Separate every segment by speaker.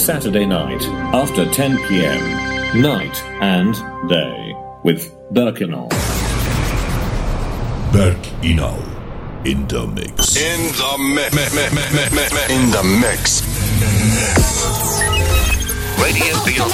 Speaker 1: Saturday night after 10 p.m. Night and Day with
Speaker 2: Berk Inal. In the mix.
Speaker 3: In the mix. In the mix.
Speaker 4: Radio
Speaker 5: Bill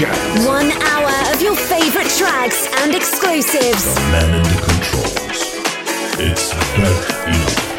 Speaker 6: One hour of your favorite tracks and exclusives.
Speaker 2: Controls. It's.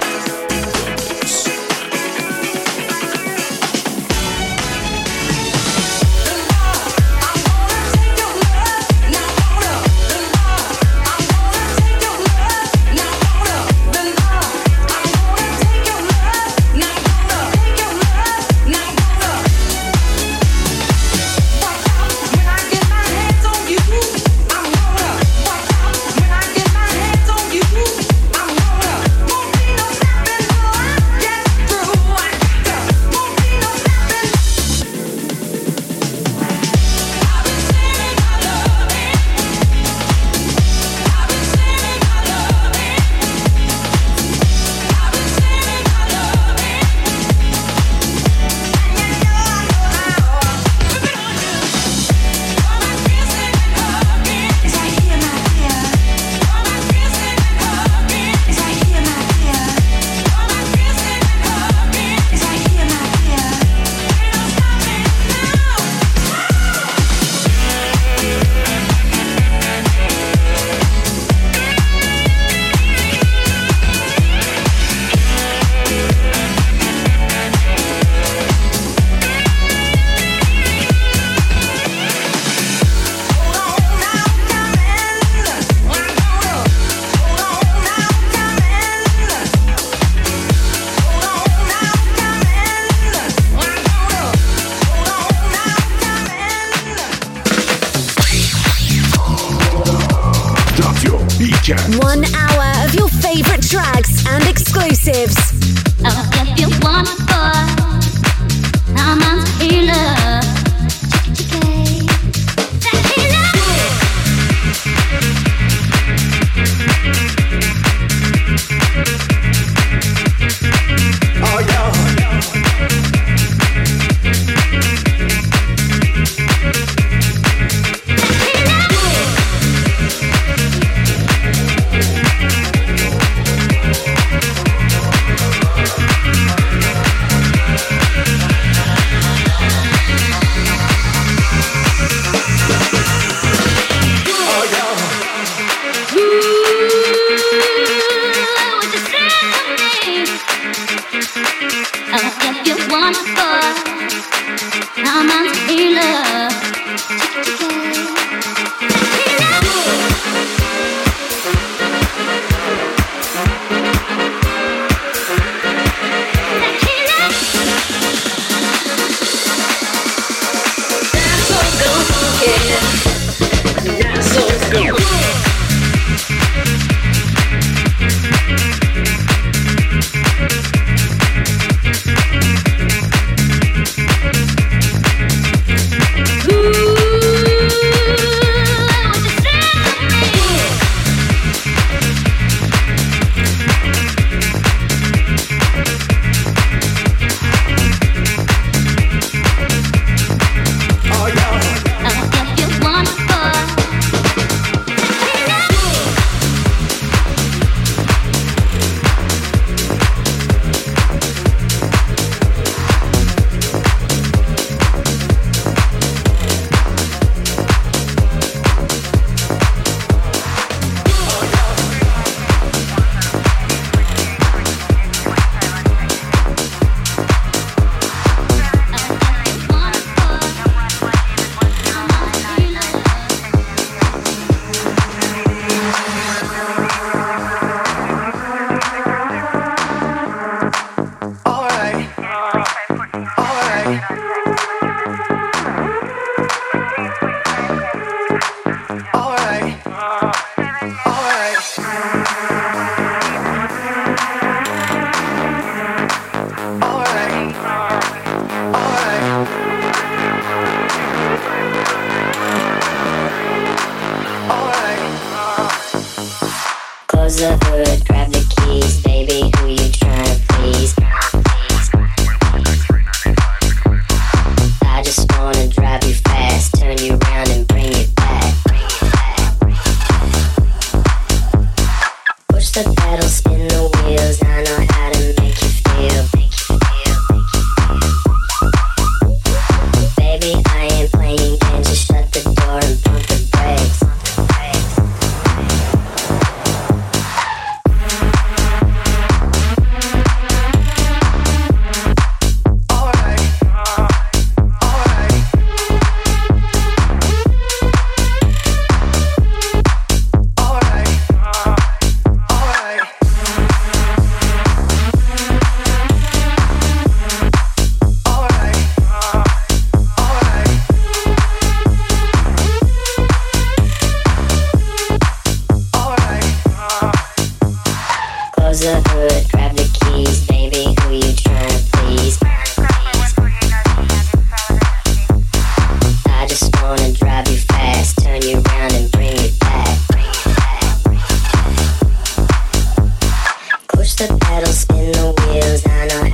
Speaker 2: The
Speaker 7: pedal, spin the wheels. I know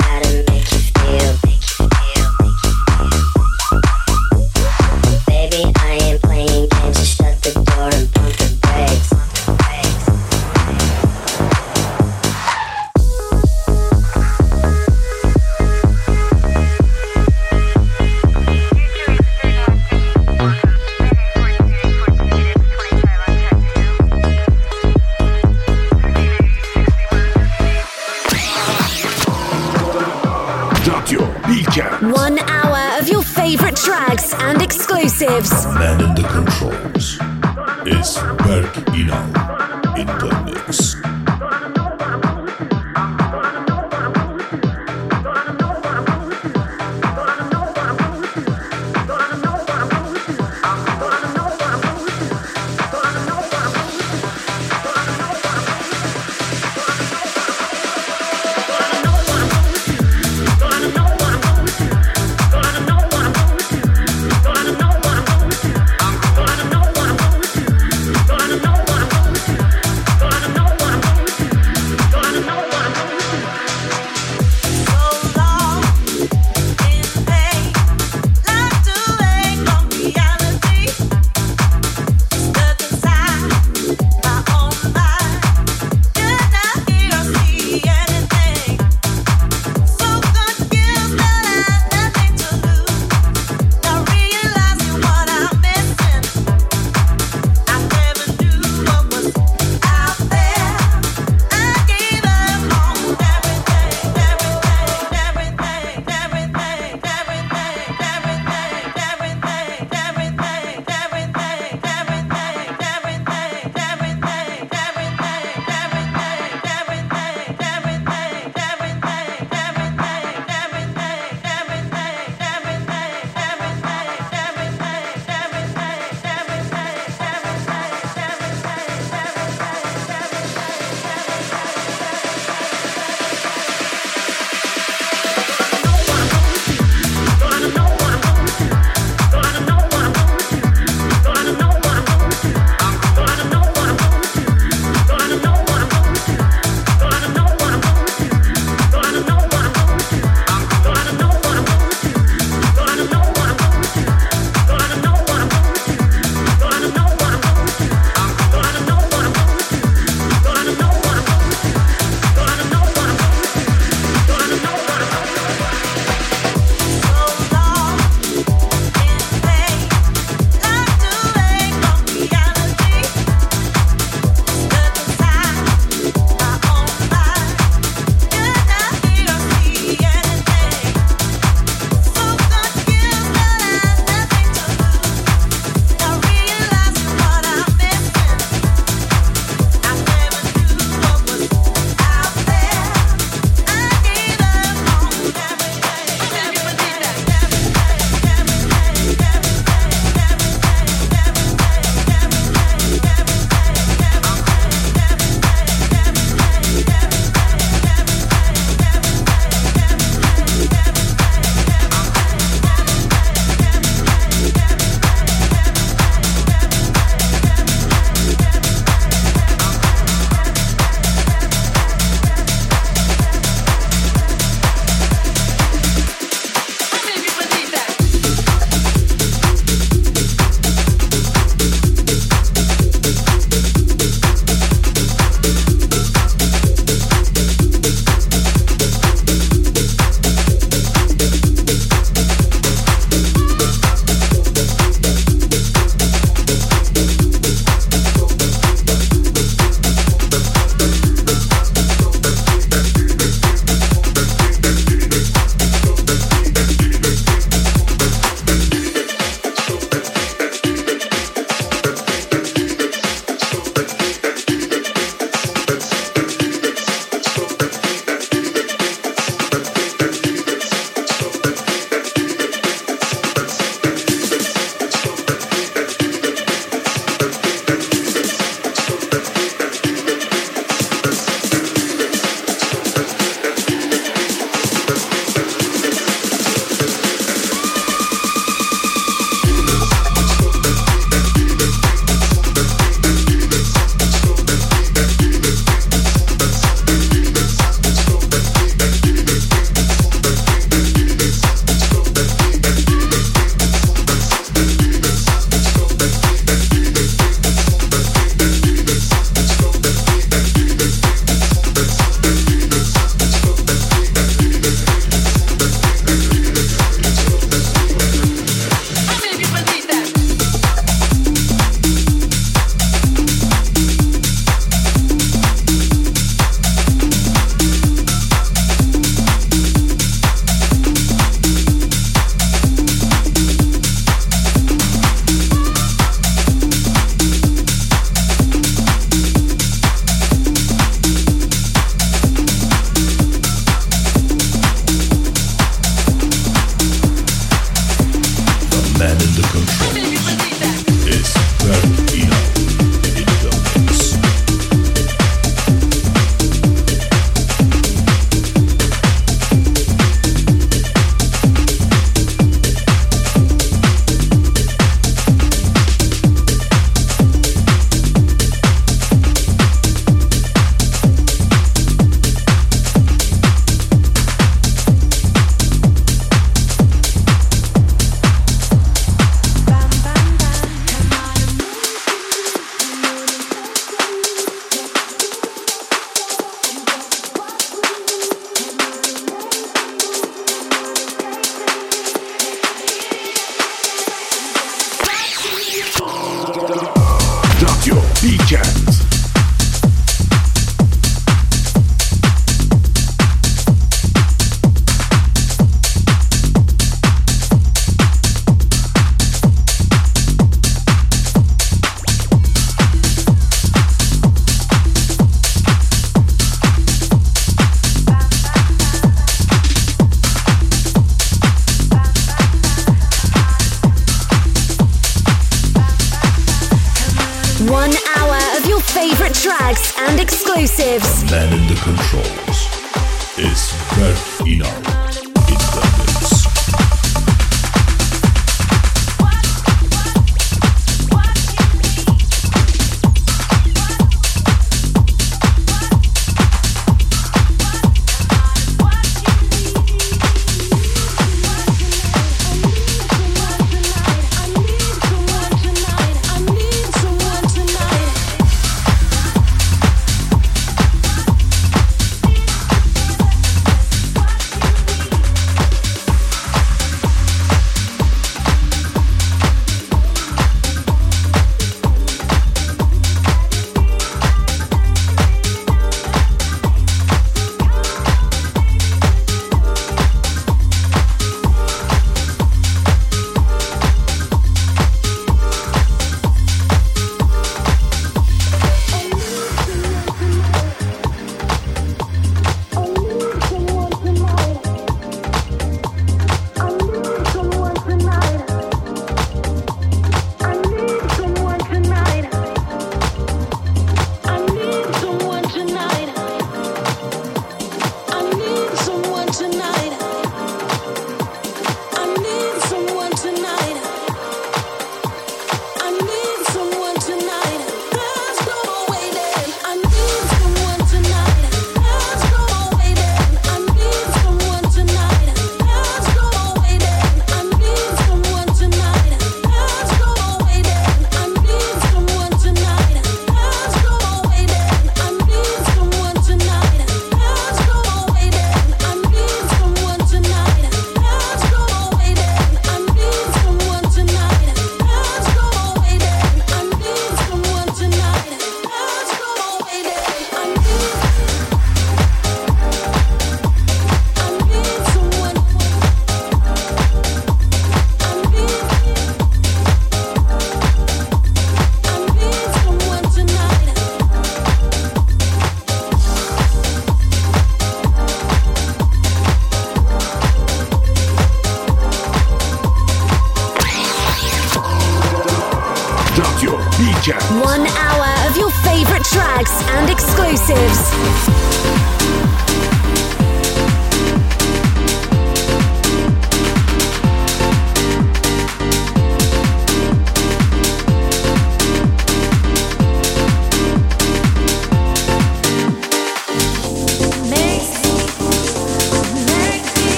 Speaker 7: and
Speaker 6: exclusives.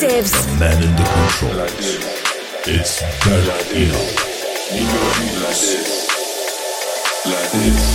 Speaker 6: Exclusives.
Speaker 2: Man in the controls. It's Berk Inal.
Speaker 8: Tokyo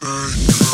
Speaker 1: can't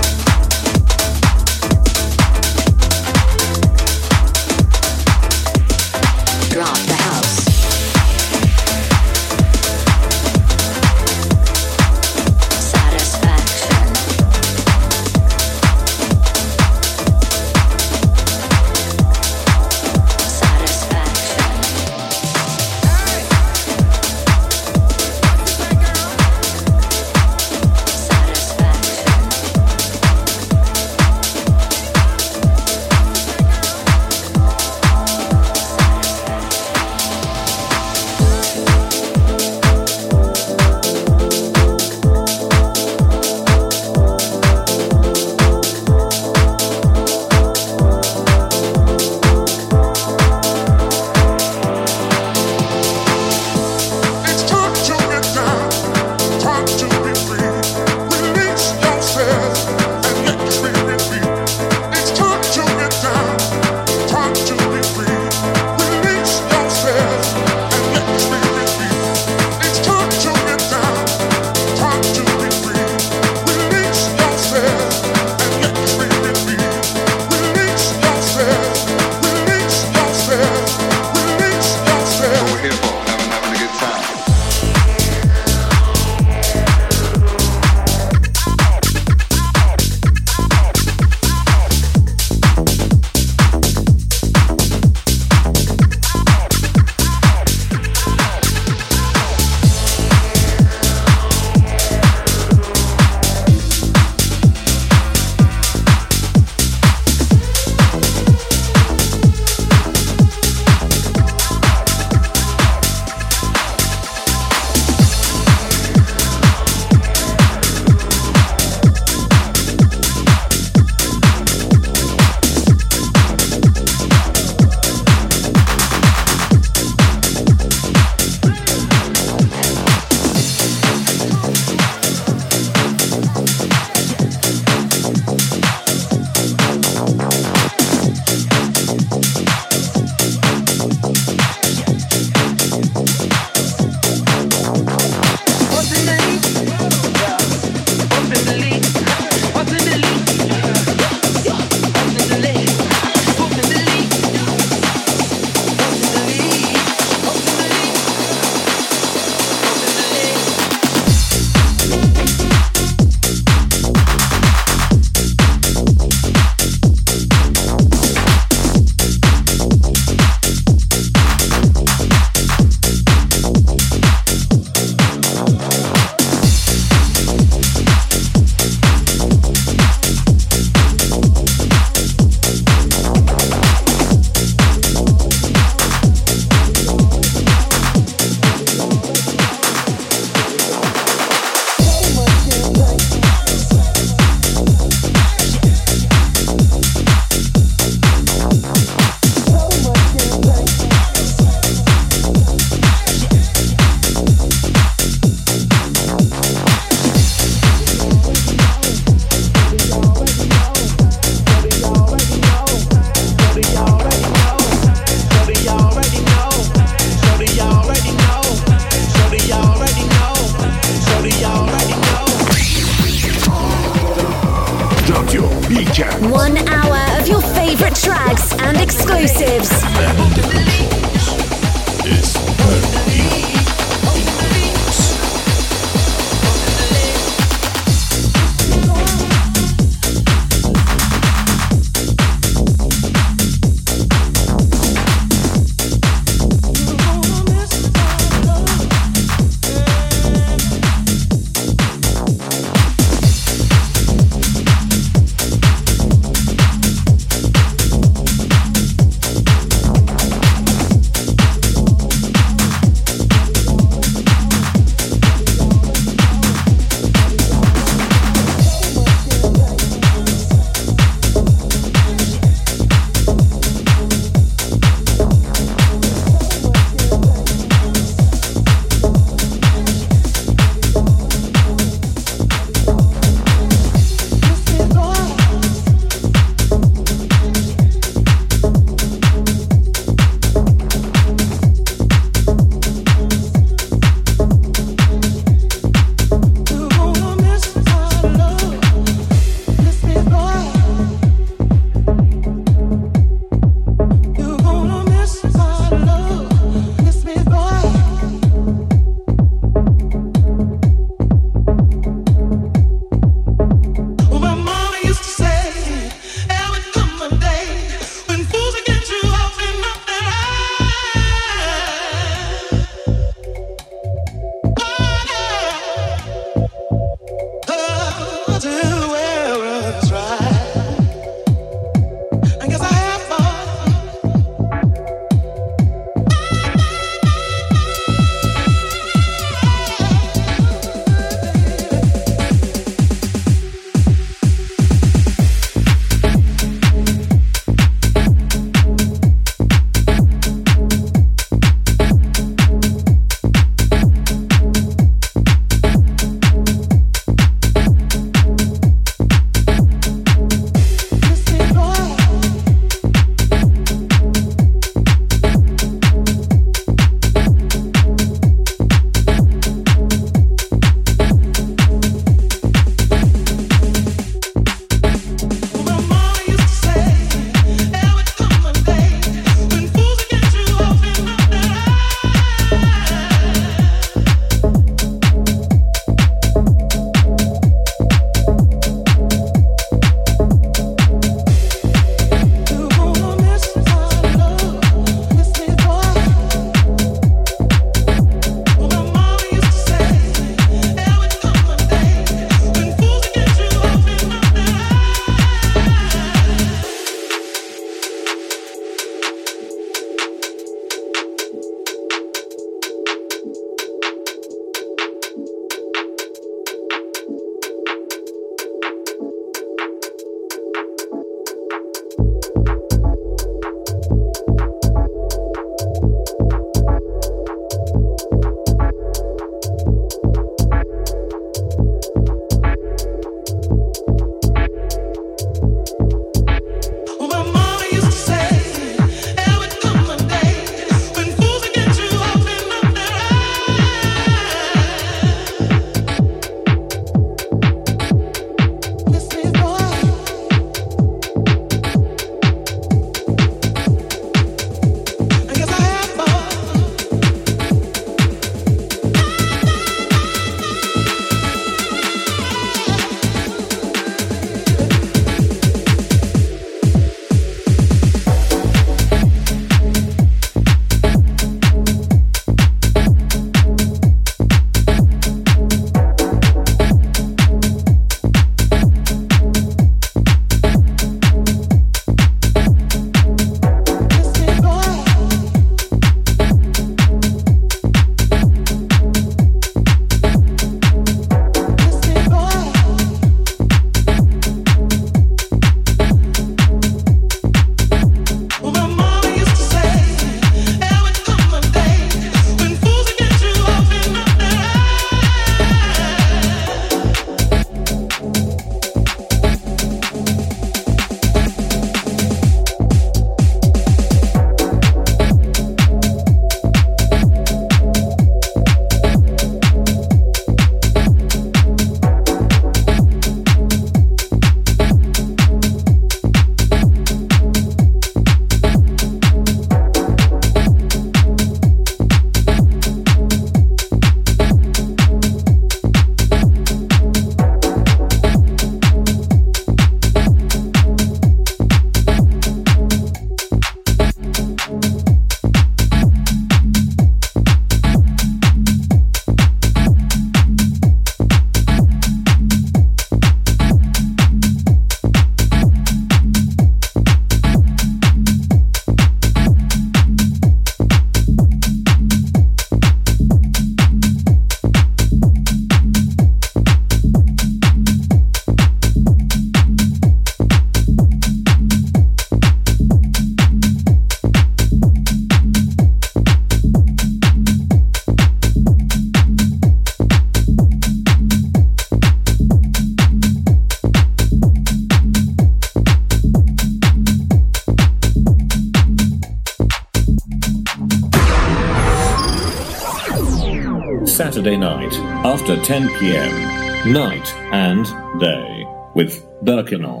Speaker 1: 10 p.m. Night and day with Berk Inal.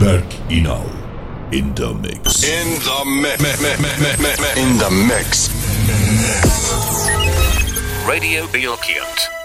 Speaker 8: Berk Inal in the mix.
Speaker 3: In the mix. In the mix.
Speaker 9: Radio Bilkent.